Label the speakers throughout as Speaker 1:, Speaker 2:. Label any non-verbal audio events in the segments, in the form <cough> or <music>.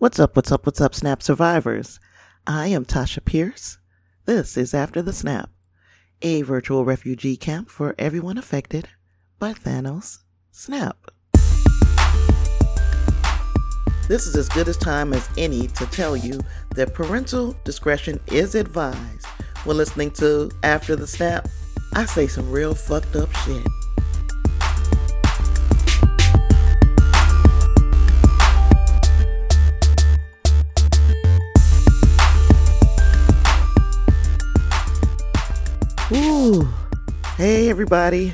Speaker 1: What's up, what's up, what's up, Snap survivors? I am Tasha Pierce. This is After the Snap, a virtual refugee camp for everyone affected by Thanos Snap. This is as good a time as any to tell you that parental discretion is advised when listening to After the Snap. I say some real fucked up shit. Hey, everybody.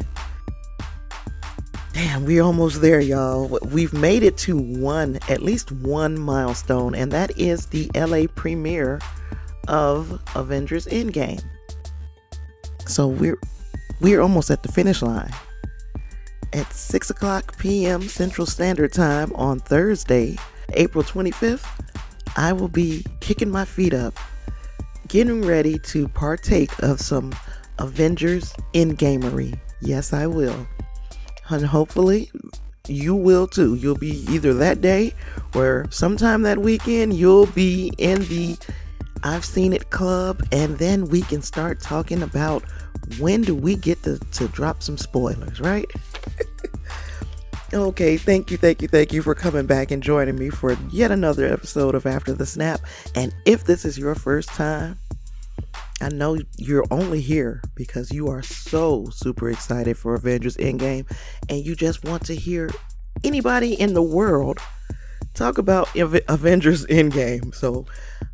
Speaker 1: Damn, we're almost there, y'all. We've made it to one, at least one milestone, and that is the LA premiere of Avengers Endgame. So we're we're almost at the finish line. At 6 o'clock p.m. Central Standard Time on Thursday, April 25th, I will be kicking my feet up, getting ready to partake of some Avengers Endgamery. Yes, I will. And hopefully you will too. You'll be either that day or sometime that weekend, you'll be in the I've Seen It Club, and then we can start talking about when do we get to, to drop some spoilers, right? <laughs> okay, thank you, thank you, thank you for coming back and joining me for yet another episode of After the Snap. And if this is your first time, I know you're only here because you are so super excited for Avengers Endgame and you just want to hear anybody in the world talk about Avengers Endgame. So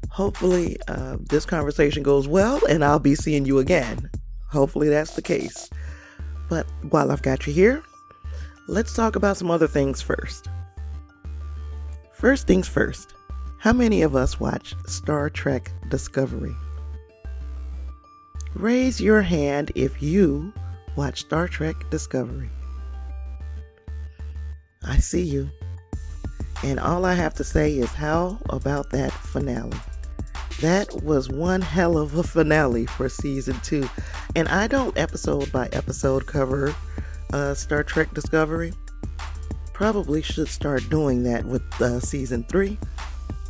Speaker 1: hopefully uh, this conversation goes well and I'll be seeing you again. Hopefully that's the case. But while I've got you here, let's talk about some other things first. First things first, how many of us watch Star Trek Discovery? Raise your hand if you watch Star Trek Discovery. I see you. And all I have to say is, how about that finale? That was one hell of a finale for season two. And I don't episode by episode cover uh, Star Trek Discovery. Probably should start doing that with uh, season three,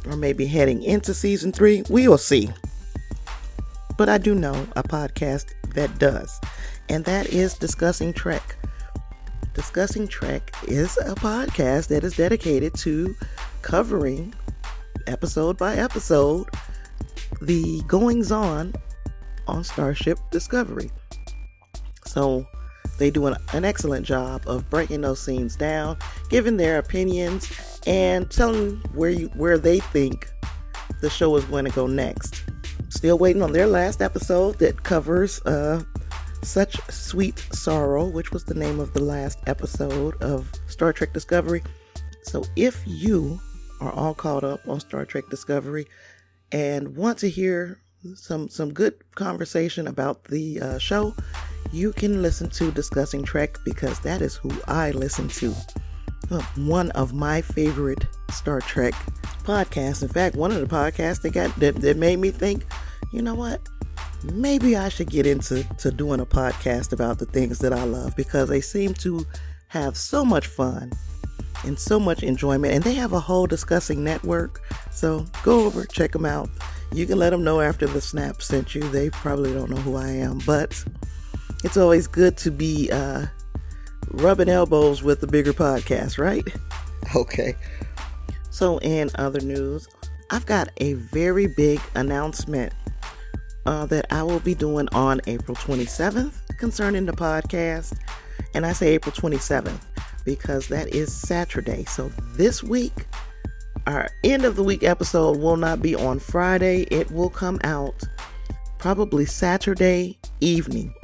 Speaker 1: or maybe heading into season three. We will see but I do know a podcast that does, and that is Discussing Trek. Discussing Trek is a podcast that is dedicated to covering episode by episode the goings on on Starship Discovery. So they do an, an, excellent job of breaking those scenes down, giving their opinions, and telling where you where they think the show is going to go next. Still waiting on their last episode that covers uh, Such Sweet Sorrow, which was the name of the last episode of Star Trek Discovery. So if you are all caught up on Star Trek Discovery and want to hear some some good conversation about the uh, show, you can listen to Discussing Trek because that is who I listen to. Uh, one of my favorite Star Trek podcasts. In fact, one of the podcasts that got that, that made me think, you know what? Maybe I should get into to doing a podcast about the things that I love because they seem to have so much fun and so much enjoyment and they have a whole discussing network. So go over, check them out. You can let them know after the snap sent you. They probably don't know who I am, but it's always good to be uh, rubbing elbows with the bigger podcast, right? <laughs> Okay. So, in other news, I've got a very big announcement uh, that I will be doing on April 27th concerning the podcast. And I say April 27th because that is Saturday. So this week, our end of the week episode will not be on Friday. It will come out probably Saturday evening.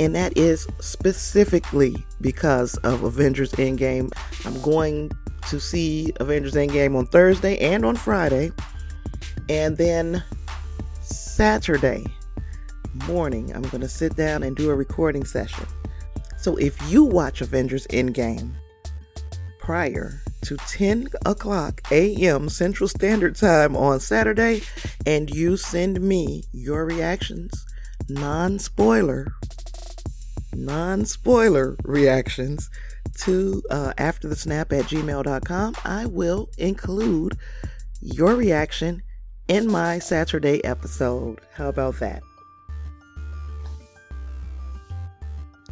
Speaker 1: And that is specifically because of Avengers Endgame. I'm going to see Avengers Endgame on Thursday and on Friday. And then Saturday morning, I'm going to sit down and do a recording session. So if you watch Avengers Endgame prior to 10 o'clock a.m. Central Standard Time on Saturday, and you send me your reactions, non spoiler, non spoiler reactions to uh, after the snap at gmail.com, I will include your reaction in my Saturday episode. How about that?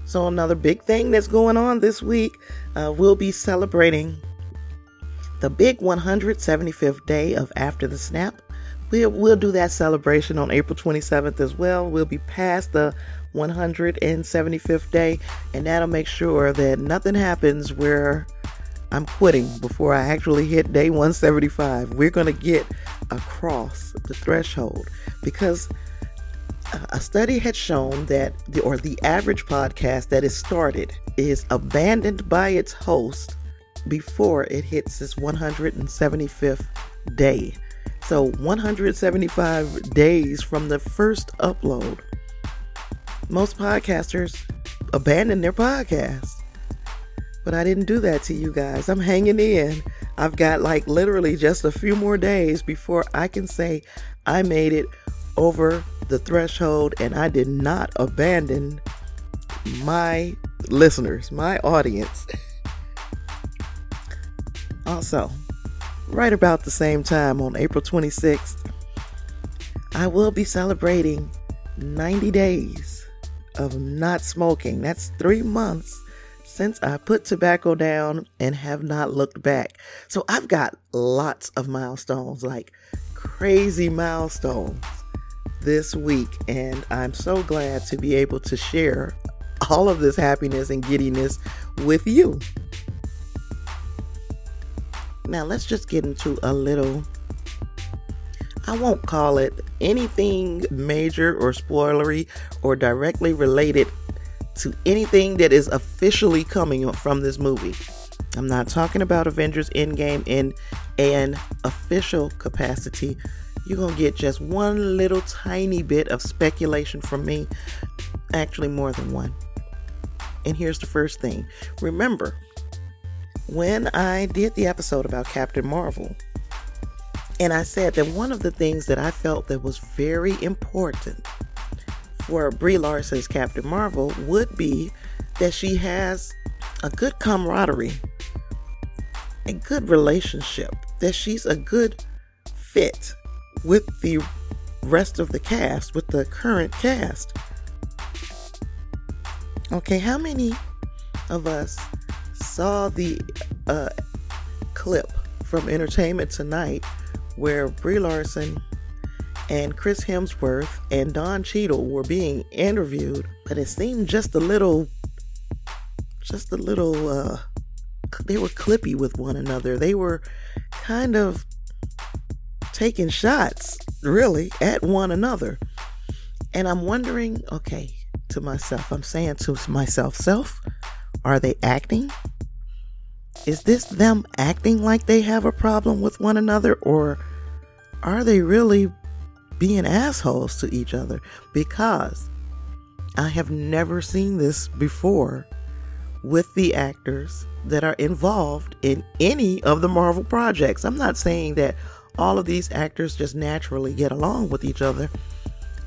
Speaker 1: So, another big thing that's going on this week, uh, we'll be celebrating the big 175th day of After the Snap. We'll, we'll do that celebration on April 27th as well. We'll be past the 175th day, and that'll make sure that nothing happens where I'm quitting before I actually hit day 175. We're going to get across the threshold because a study had shown that the or the average podcast that is started is abandoned by its host before it hits its 175th day. So 175 days from the first upload. Most podcasters abandon their podcast. But I didn't do that to you guys. I'm hanging in. I've got like literally just a few more days before I can say I made it over the threshold and I did not abandon my listeners, my audience. <laughs> also, right about the same time on April 26th, I will be celebrating 90 days of not smoking. That's three months since I put tobacco down and have not looked back. So I've got lots of milestones, like crazy milestones this week, and I'm so glad to be able to share all of this happiness and giddiness with you. Now, let's just get into a little. I won't call it anything major or spoilery or directly related to anything that is officially coming from this movie. I'm not talking about Avengers Endgame in an official capacity, you're going to get just one little tiny bit of speculation from me. Actually, more than one. And here's the first thing remember, when I did the episode about Captain Marvel, and I said that one of the things that I felt that was very important for Brie Larson's Captain Marvel would be that she has a good camaraderie, a good relationship, that she's a good fit with the rest of the cast, with the current cast. Okay, how many of us saw the uh, clip from Entertainment Tonight where Brie Larson and Chris Hemsworth and Don Cheadle were being interviewed, but it seemed just a little, just a little, uh, they were clippy with one another. They were kind of taking shots, really, at one another. And I'm wondering, okay, to myself, I'm saying to myself, self, are they acting? Is this them acting like they have a problem with one another, or are they really being assholes to each other? Because I have never seen this before with the actors that are involved in any of the Marvel projects. I'm not saying that all of these actors just naturally get along with each other.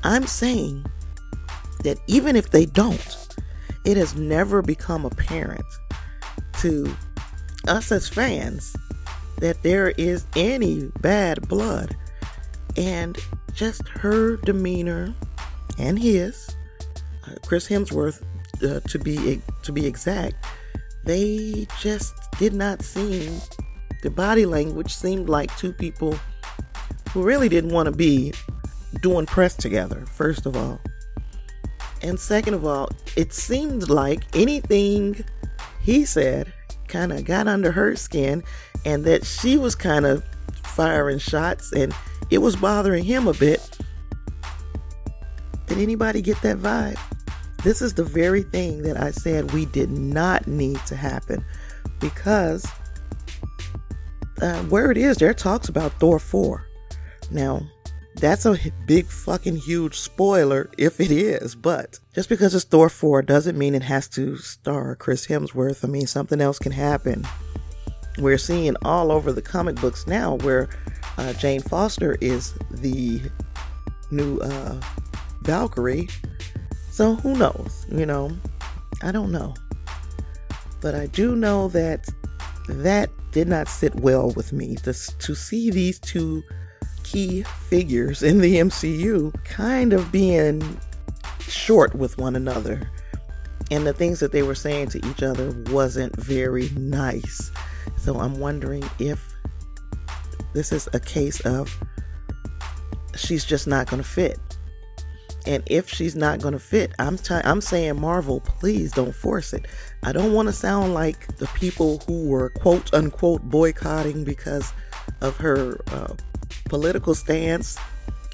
Speaker 1: I'm saying that even if they don't, it has never become apparent to us as fans that there is any bad blood. And just her demeanor and his, uh, Chris Hemsworth, uh, to be to be exact, they just did not seem the body language seemed like two people who really didn't want to be doing press together, first of all. And second of all, it seemed like anything he said kind of got under her skin and that she was kind of firing shots and it was bothering him a bit. Did anybody get that vibe? This is the very thing that I said we did not need to happen because uh, where it is, there talks about Thor 4. Now, that's a big fucking huge spoiler if it is, but just because it's Thor 4 doesn't mean it has to star Chris Hemsworth. I mean, something else can happen. We're seeing all over the comic books now where uh, Jane Foster is the new uh, Valkyrie. So who knows? You know, I don't know. But I do know that that did not sit well with me. Just to see these two key figures in the MCU kind of being short with one another. And the things that they were saying to each other wasn't very nice. So I'm wondering if this is a case of she's just not going to fit. And if she's not going to fit, I'm t- I'm saying Marvel, please don't force it. I don't want to sound like the people who were quote unquote boycotting because of her uh, political stance.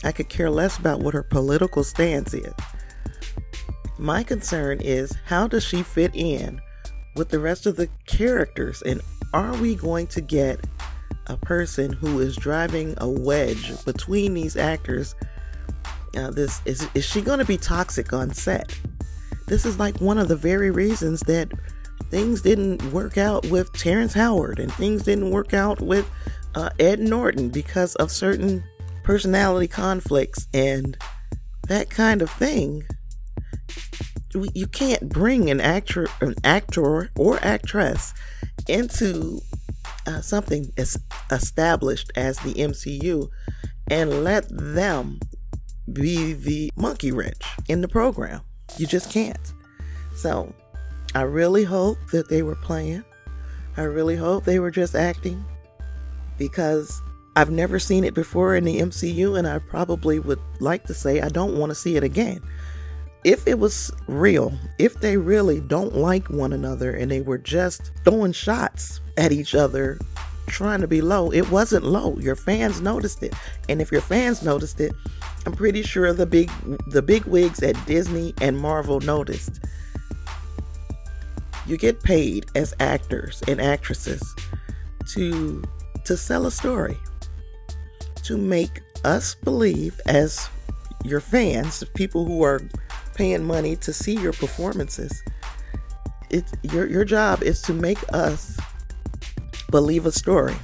Speaker 1: I could care less about what her political stance is. My concern is how does she fit in with the rest of the characters? And are we going to get a person who is driving a wedge between these actors? Uh, this is is she going to be toxic on set? This is like one of the very reasons that things didn't work out with Terrence Howard and things didn't work out with uh, Ed Norton because of certain personality conflicts and that kind of thing. You can't bring an actor, an actor or actress into uh, something as established as the MCU and let them be the monkey wrench in the program. You just can't. So, I really hope that they were playing. I really hope they were just acting because I've never seen it before in the MCU, and I probably would like to say I don't want to see it again. If it was real, if they really don't like one another and they were just throwing shots at each other, trying to be low, it wasn't low. Your fans noticed it. And if your fans noticed it, I'm pretty sure the big the big wigs at Disney and Marvel noticed. You get paid as actors and actresses to to sell a story, to make us believe, as your fans, people who are paying money to see your performances, it, your, your job is to make us believe a story.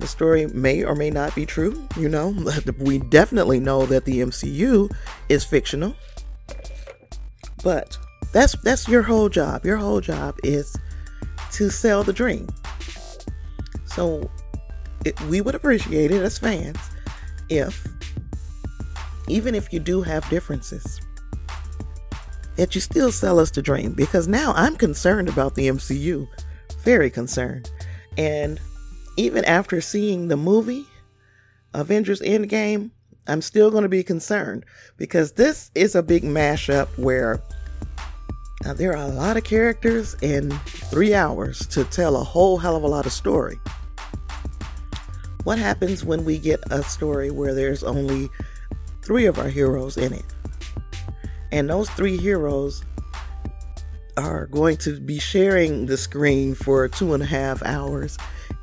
Speaker 1: The story may or may not be true, you know. <laughs> We definitely know that the MCU is fictional. But that's that's your whole job. Your whole job is to sell the dream. So it, we would appreciate it as fans if, even if you do have differences, that you still sell us the dream. Because now I'm concerned about the MCU, very concerned. And even after seeing the movie, Avengers Endgame, I'm still going to be concerned because this is a big mashup where now, there are a lot of characters in three hours to tell a whole hell of a lot of story. What happens when we get a story where there's only three of our heroes in it? And those three heroes are going to be sharing the screen for two and a half hours,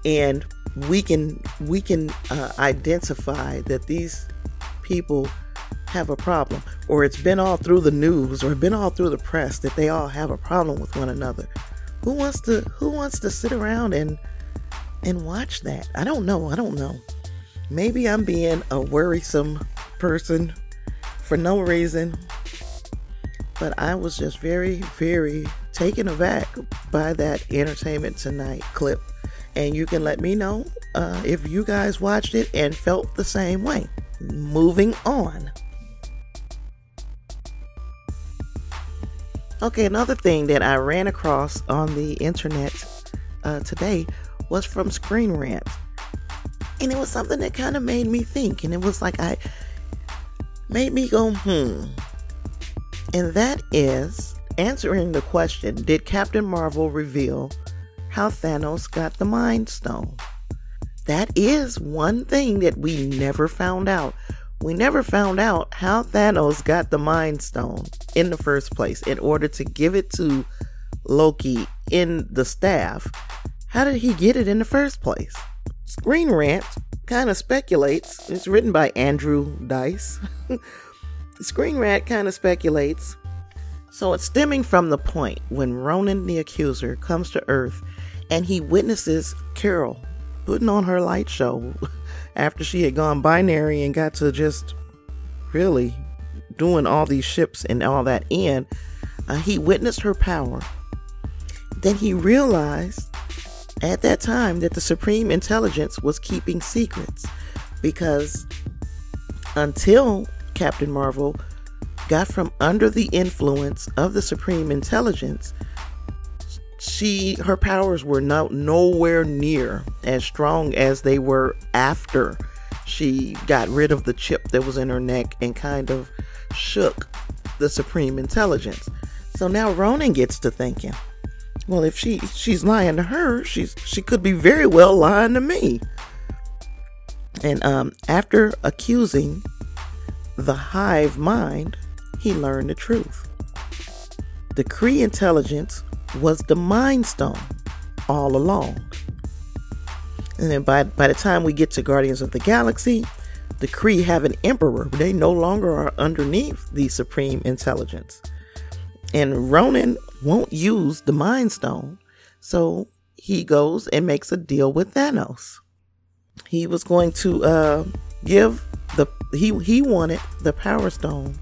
Speaker 1: and we can we can uh, identify that these people have a problem, or it's been all through the news, or been all through the press that they all have a problem with one another. Who wants to Who wants to sit around and and watch that? I don't know. I don't know. Maybe I'm being a worrisome person for no reason, but I was just very, very taken aback by that Entertainment Tonight clip. And you can let me know uh, if you guys watched it and felt the same way. Moving on. Okay, another thing that I ran across on the internet uh, today was from Screen Rant. And it was something that kind of made me think. And it was like, I made me go, hmm. And that is answering the question Did Captain Marvel reveal how Thanos got the Mind Stone? That is one thing that we never found out we never found out how Thanos got the Mind Stone in the first place in order to give it to Loki in the staff. How did he get it in the first place? Screen Rant kind of speculates, it's written by Andrew Dice. <laughs> Screen Rant kind of speculates. So it's stemming from the point when Ronan the Accuser comes to Earth and he witnesses Carol putting on her light show <laughs> after she had gone binary and got to just really doing all these ships and all that in, uh, he witnessed her power. Then he realized at that time that the Supreme Intelligence was keeping secrets because until Captain Marvel got from under the influence of the Supreme Intelligence, she her powers were no, nowhere near as strong as they were after she got rid of the chip that was in her neck and kind of shook the Supreme Intelligence. So now Ronan gets to thinking, well, if she she's lying to her, she's she could be very well lying to me. And um, after accusing the hive mind, he learned the truth. The Kree intelligence was the Mind Stone all along. And then by, by the time we get to Guardians of the Galaxy, the Kree have an emperor. They no longer are underneath the Supreme Intelligence. And Ronan won't use the Mind Stone, so he goes and makes a deal with Thanos. He was going to uh, give the he he wanted the Power Stone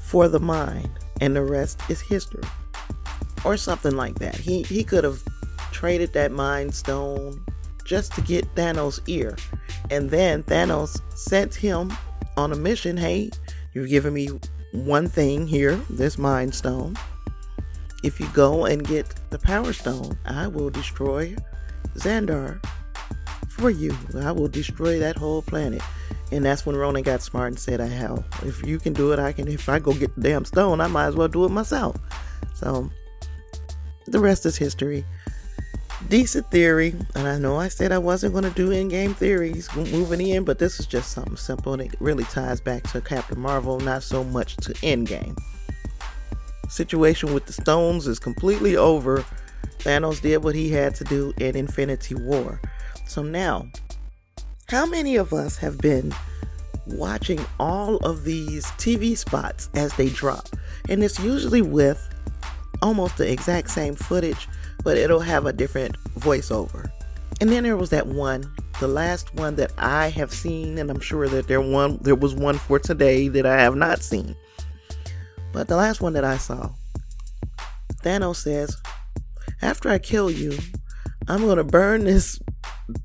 Speaker 1: for the mind, and the rest is history, or something like that. He he could have traded that Mind Stone just to get Thanos' ear, and then Thanos sent him on a mission. Hey, you've given me one thing here, this Mind Stone. If you go and get the Power Stone, I will destroy Xandar for you. I will destroy that whole planet. And that's when Ronan got smart and said, hell, if you can do it, I can. If I go get the damn stone, I might as well do it myself. So the rest is history. Decent theory, and I know I said I wasn't going to do Endgame theories moving in, but this is just something simple, and it really ties back to Captain Marvel, not so much to Endgame. Situation with the stones is completely over. Thanos did what he had to do in Infinity War. So now, how many of us have been watching all of these TV spots as they drop? And it's usually with almost the exact same footage, but it'll have a different voiceover. And then there was that one, the last one that I have seen, and I'm sure that there one there was one for today that I have not seen. But the last one that I saw, Thanos says, After I kill you, I'm gonna burn this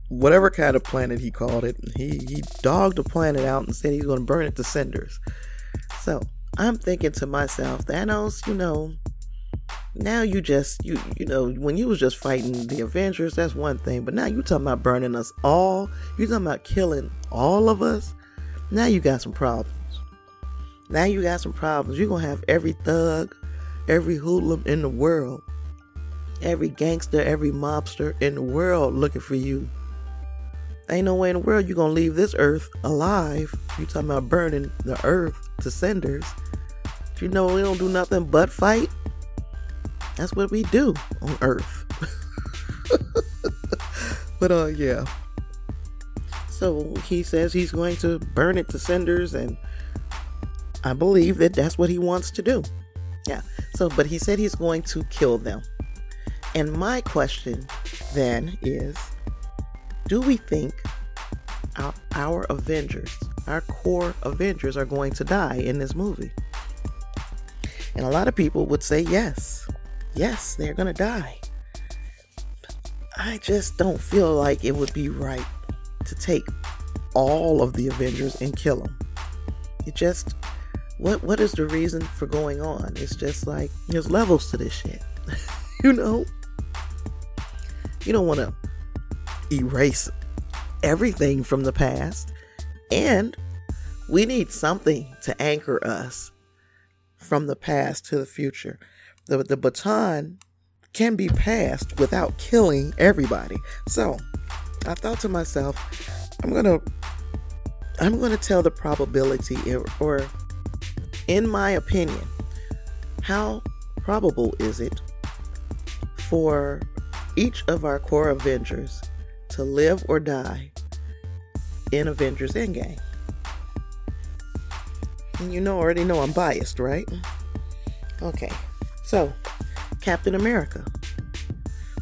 Speaker 1: whatever kind of planet he called it. He he dogged the planet out and said he's gonna burn it to cinders. So I'm thinking to myself, Thanos, you know, now you just you you know when you was just fighting the Avengers, that's one thing, but now you talking about burning us all. You talking about killing all of us. Now you got some problems. Now you got some problems. You're gonna have every thug, every hoodlum in the world every gangster, every mobster in the world looking for you. Ain't no way in the world you're gonna leave this earth alive. You talking about burning the earth to cinders. You know we don't do nothing but fight. That's what we do on earth. <laughs> but uh yeah. So he says he's going to burn it to cinders and I believe that that's what he wants to do. Yeah. So but he said he's going to kill them. And my question then is do we think our, our, Avengers, our core Avengers, are going to die in this movie? And a lot of people would say yes. Yes, they're going to die. I just don't feel like it would be right to take all of the Avengers and kill them. It just what what is the reason for going on? It's just like there's levels to this shit. <laughs> you know? You don't want to erase everything from the past. And we need something to anchor us from the past to the future. The, the baton can be passed without killing everybody. So I thought to myself, I'm going to I'm going to tell the probability or in my opinion, how probable is it for each of our core Avengers to live or die in Avengers Endgame. And you know, already know I'm biased, right? Okay, so Captain America.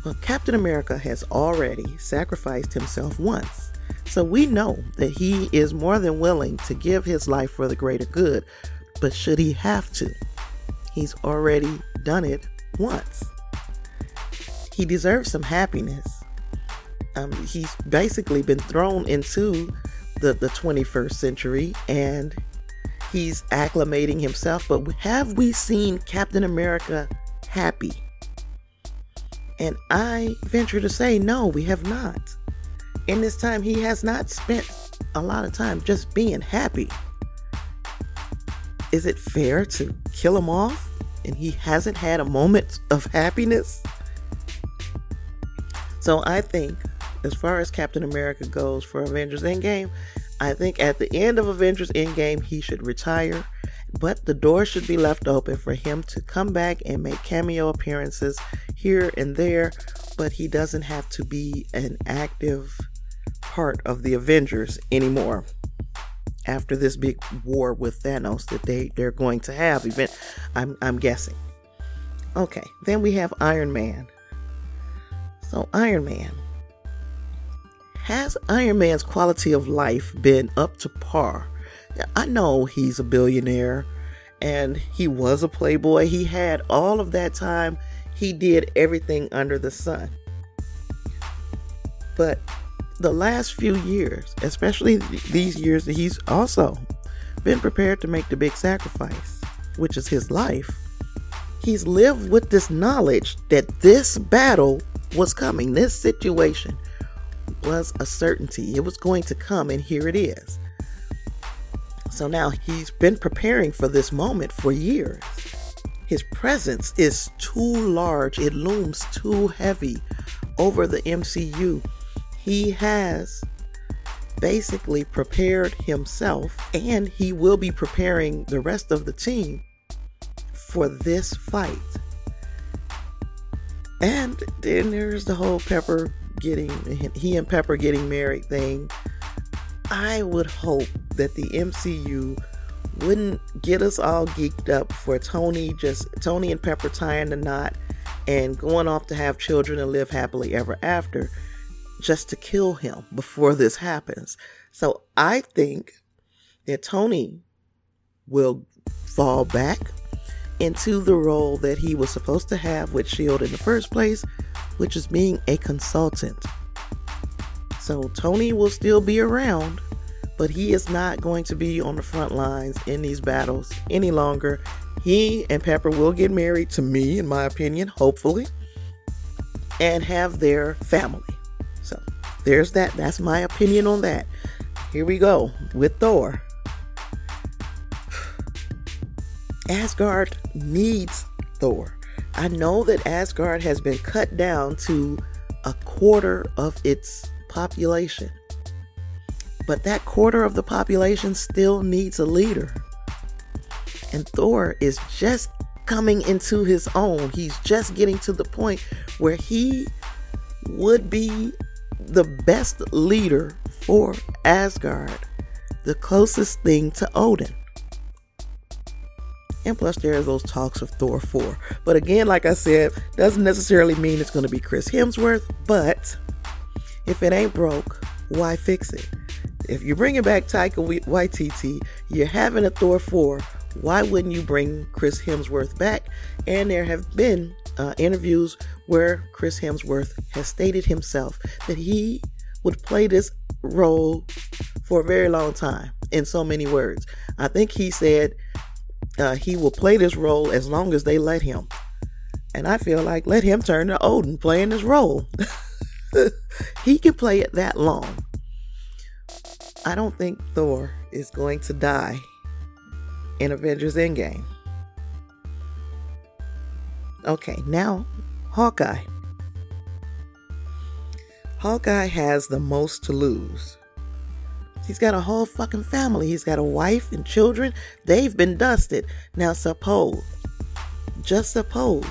Speaker 1: Well, Captain America has already sacrificed himself once. So we know that he is more than willing to give his life for the greater good. But should he have to? He's already done it once. He deserves some happiness. Um, he's basically been thrown into the, the 21st century and he's acclimating himself. But have we seen Captain America happy? And I venture to say, no, we have not. In this time, he has not spent a lot of time just being happy. Is it fair to kill him off and he hasn't had a moment of happiness? So I think, as far as Captain America goes for Avengers Endgame, I think at the end of Avengers Endgame, he should retire, but the door should be left open for him to come back and make cameo appearances here and there, but he doesn't have to be an active part of the Avengers anymore. After this big war with Thanos that they, they're going to have, event I'm I'm guessing. Okay, then we have Iron Man. So Iron Man has Iron Man's quality of life been up to par? I know he's a billionaire and he was a playboy. He had all of that time. He did everything under the sun. But the last few years, especially these years that he's also been prepared to make the big sacrifice, which is his life, he's lived with this knowledge that this battle was coming, this situation was a certainty. It was going to come, and here it is. So now he's been preparing for this moment for years. His presence is too large, it looms too heavy over the MCU. He has basically prepared himself, and he will be preparing the rest of the team for this fight. And then there's the whole Pepper getting he and Pepper getting married thing, I would hope that the MCU wouldn't get us all geeked up for Tony just Tony and Pepper tying the knot and going off to have children and live happily ever after just to kill him before this happens. So I think that Tony will fall back into the role that he was supposed to have with Shield in the first place, which is being a consultant. So Tony will still be around, but he is not going to be on the front lines in these battles any longer. He and Pepper will get married to me, in my opinion, hopefully, and have their family. There's that. That's my opinion on that. Here we go with Thor. <sighs> Asgard needs Thor. I know that Asgard has been cut down to a quarter of its population. But that quarter of the population still needs a leader. And Thor is just coming into his own. He's just getting to the point where he would be the best leader for Asgard, the closest thing to Odin. And plus, there's those talks of Thor 4. But again, like I said, doesn't necessarily mean it's going to be Chris Hemsworth. But if it ain't broke, why fix it? If you're bringing back Taika Waititi, you're having a Thor 4, why wouldn't you bring Chris Hemsworth back? And there have been uh, interviews where Chris Hemsworth has stated himself that he would play this role for a very long time in so many words. I think he said uh, he will play this role as long as they let him. And I feel like let him turn to Odin playing this role. <laughs> he can play it that long. I don't think Thor is going to die in Avengers Endgame. Okay, now Hawkeye. Hawkeye has the most to lose. He's got a whole fucking family. He's got a wife and children. They've been dusted. Now, suppose, just suppose,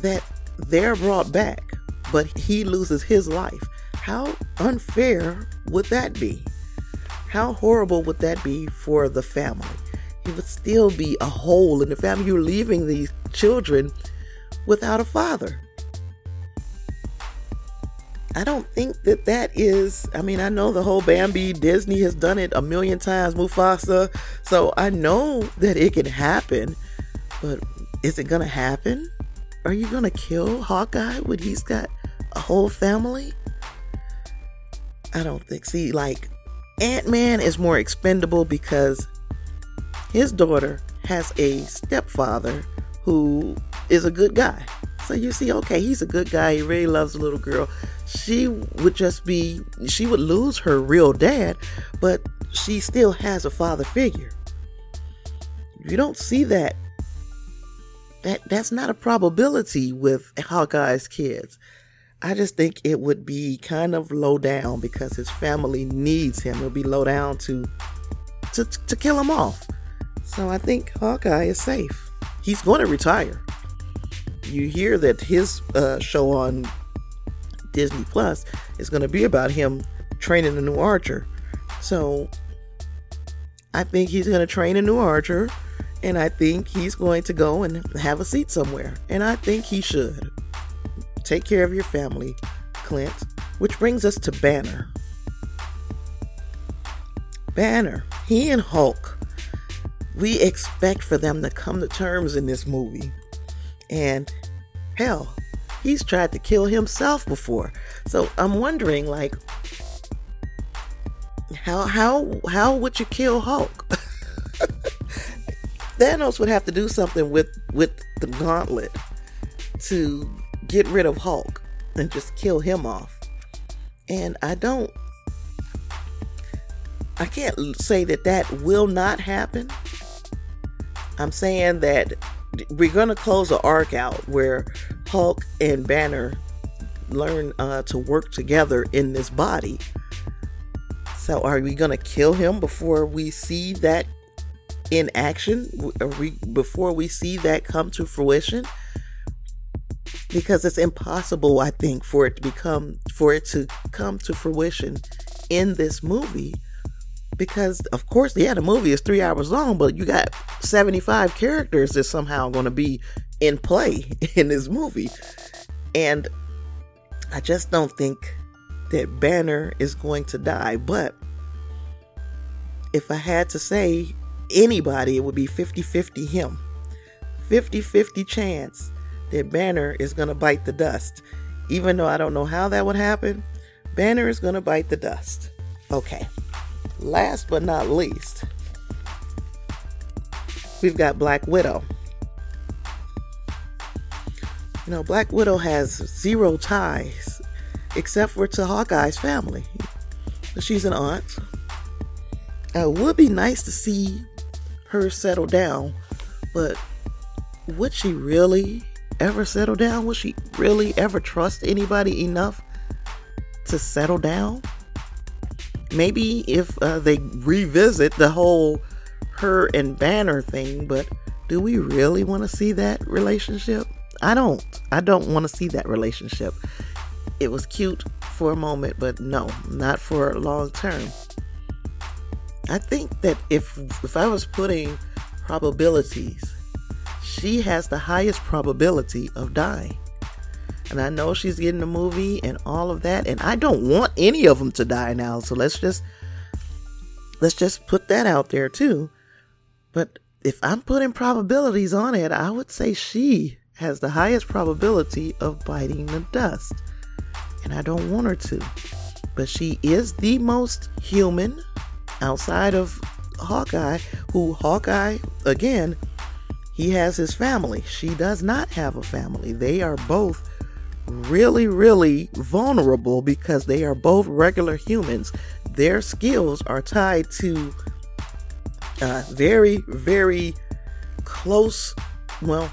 Speaker 1: that they're brought back, but he loses his life. How unfair would that be? How horrible would that be for the family? He would still be a hole in the family. You're leaving these children without a father. I don't think that that is. I mean, I know the whole Bambi Disney has done it a million times, Mufasa. So I know that it can happen, but is it gonna happen? Are you gonna kill Hawkeye when he's got a whole family? I don't think. See, like, Ant Man is more expendable because his daughter has a stepfather who is a good guy. So you see, okay, he's a good guy. He really loves the little girl. She would just be, she would lose her real dad, but she still has a father figure. You don't see that. That that's not a probability with Hawkeye's kids. I just think it would be kind of low down because his family needs him. It'll be low down to to to kill him off. So I think Hawkeye is safe. He's going to retire. You hear that his uh, show on Disney Plus is going to be about him training a new archer. So I think he's going to train a new archer, and I think he's going to go and have a seat somewhere. And I think he should. Take care of your family, Clint. Which brings us to Banner. Banner, he and Hulk, we expect for them to come to terms in this movie. And hell, he's tried to kill himself before. So I'm wondering, like, how how how would you kill Hulk? <laughs> Thanos would have to do something with with the gauntlet to get rid of Hulk and just kill him off. And I don't I can't say that that will not happen. I'm saying that we're going to close the arc out where Hulk and Banner learn uh, to work together in this body. So, are we going to kill him before we see that in action? Are we before we see that come to fruition? Because it's impossible, I think, for it to become for it to come to fruition in this movie because of course yeah the movie is three hours long but you got 75 characters that somehow going to be in play <laughs> in this movie. And i just don't think that banner is going to die but if i had to say anybody it would be 50-50 him. 50-50 chance that banner is going to bite the dust. Even though i don't know how that would happen banner is going to bite the dust. Okay Last but not least, we've got Black Widow. You know, Black Widow has zero ties except for to Hawkeye's family. She's an aunt. Uh, it would be nice to see her settle down, but would she really ever settle down? Would she really ever trust anybody enough to settle down? Maybe if uh, they revisit the whole her and Banner thing, but do we really want to see that relationship? I don't. I don't want to see that relationship. It was cute for a moment, but no, not for long term. I think that if if I was putting probabilities, she has the highest probability of dying and I know she's getting a movie and all of that, and I don't want any of them to die now. So let's just let's just put that out there too. But if I'm putting probabilities on it, I would say she has the highest probability of biting the dust. And I don't want her to. But she is the most human outside of Hawkeye, who Hawkeye, again, he has his family. She does not have a family. They are both really, really vulnerable because they are both regular humans. Their skills are tied to uh, very, very close. Well,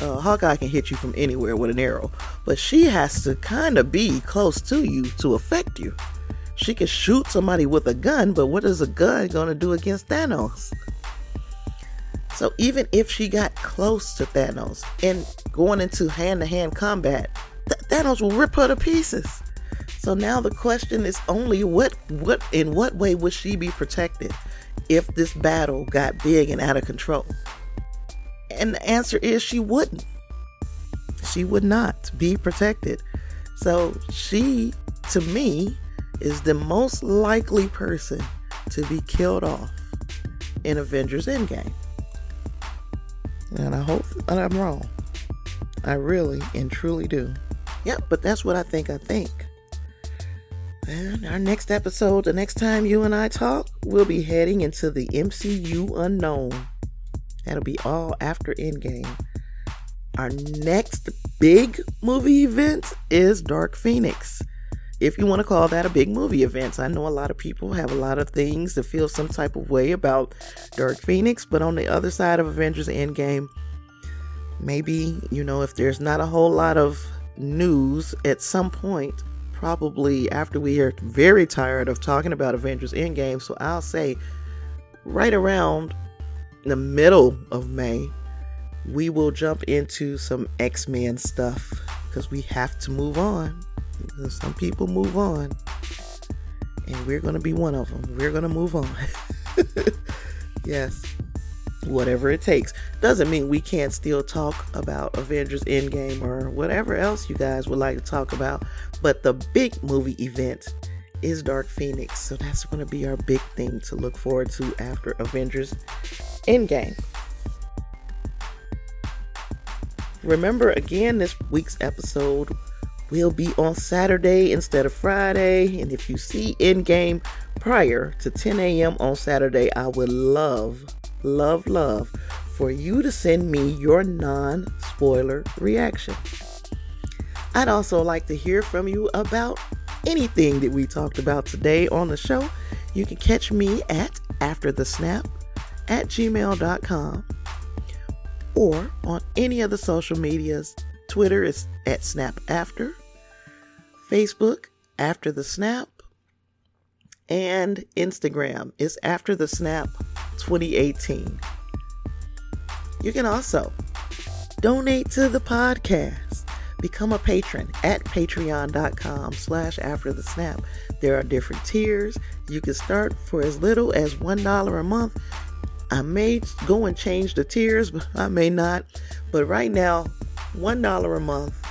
Speaker 1: uh, Hawkeye can hit you from anywhere with an arrow, but she has to kind of be close to you to affect you. She can shoot somebody with a gun, but what is a gun going to do against Thanos? So even if she got close to Thanos and going into hand to hand combat, Th- Thanos will rip her to pieces. So now the question is only what what in what way would she be protected if this battle got big and out of control? And the answer is she wouldn't. She would not be protected. So she to me is the most likely person to be killed off in Avengers Endgame. And I hope that I'm wrong. I really and truly do. Yep, but that's what I think I think. And our next episode, the next time you and I talk, we'll be heading into the MCU unknown. That'll be all after Endgame. Our next big movie event is Dark Phoenix. If you want to call that a big movie event, I know a lot of people have a lot of things to feel some type of way about Dark Phoenix, but on the other side of Avengers Endgame, maybe, you know, if there's not a whole lot of news at some point, probably after we are very tired of talking about Avengers Endgame. So I'll say right around the middle of May, we will jump into some X Men stuff because we have to move on. Some people move on, and we're going to be one of them. We're going to move on. <laughs> yes whatever it takes. Doesn't mean we can't still talk about Avengers Endgame or whatever else you guys would like to talk about. But the big movie event is Dark Phoenix. So that's going to be our big thing to look forward to after Avengers Endgame. Remember again, this week's episode will be on Saturday instead of Friday. And if you see Endgame prior to 10 a.m. on Saturday, I would love love, love for you to send me your non spoiler reaction. I'd also like to hear from you about anything that we talked about today on the show. You can catch me at after the snap at gmail.com or on any of the social medias. Twitter is at snap after, Facebook after the snap, and Instagram is after the snap 2018. You can also donate to the podcast. Become a patron at patreon.com slash after the snap. There are different tiers. You can start for as little as $1 a month. I may go and change the tiers, <laughs> but I may not. But right now, $1 a month,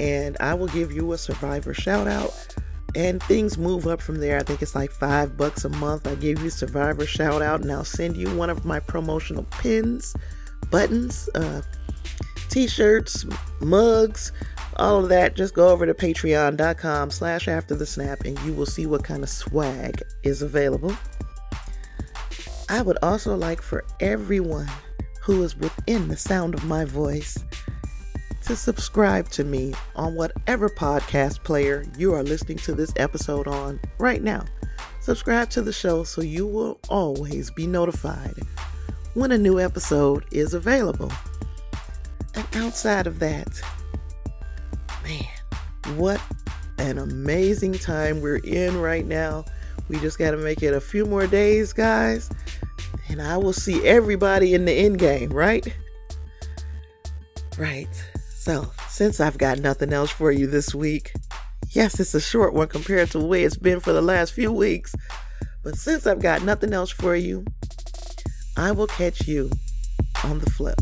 Speaker 1: and I will give you a survivor shout out and things move up from there. I think it's like five bucks a month. I give you Survivor shout out, and I'll send you one of my promotional pins, buttons, uh, t-shirts, mugs, all of that. Just go over to patreon.com slash after the snap and you will see what kind of swag is available. I would also like for everyone who is within the sound of my voice to subscribe to me on whatever podcast player you are listening to this episode on right now. Subscribe to the show so you will always be notified when a new episode is available. And outside of that, man, what an amazing time we're in right now. We just got to make it a few more days, guys, and I will see everybody in the end game, right? Right. So, since I've got nothing else for you this week, yes, it's a short one compared to the way it's been for the last few weeks, but since I've got nothing else for you, I will catch you on the flip.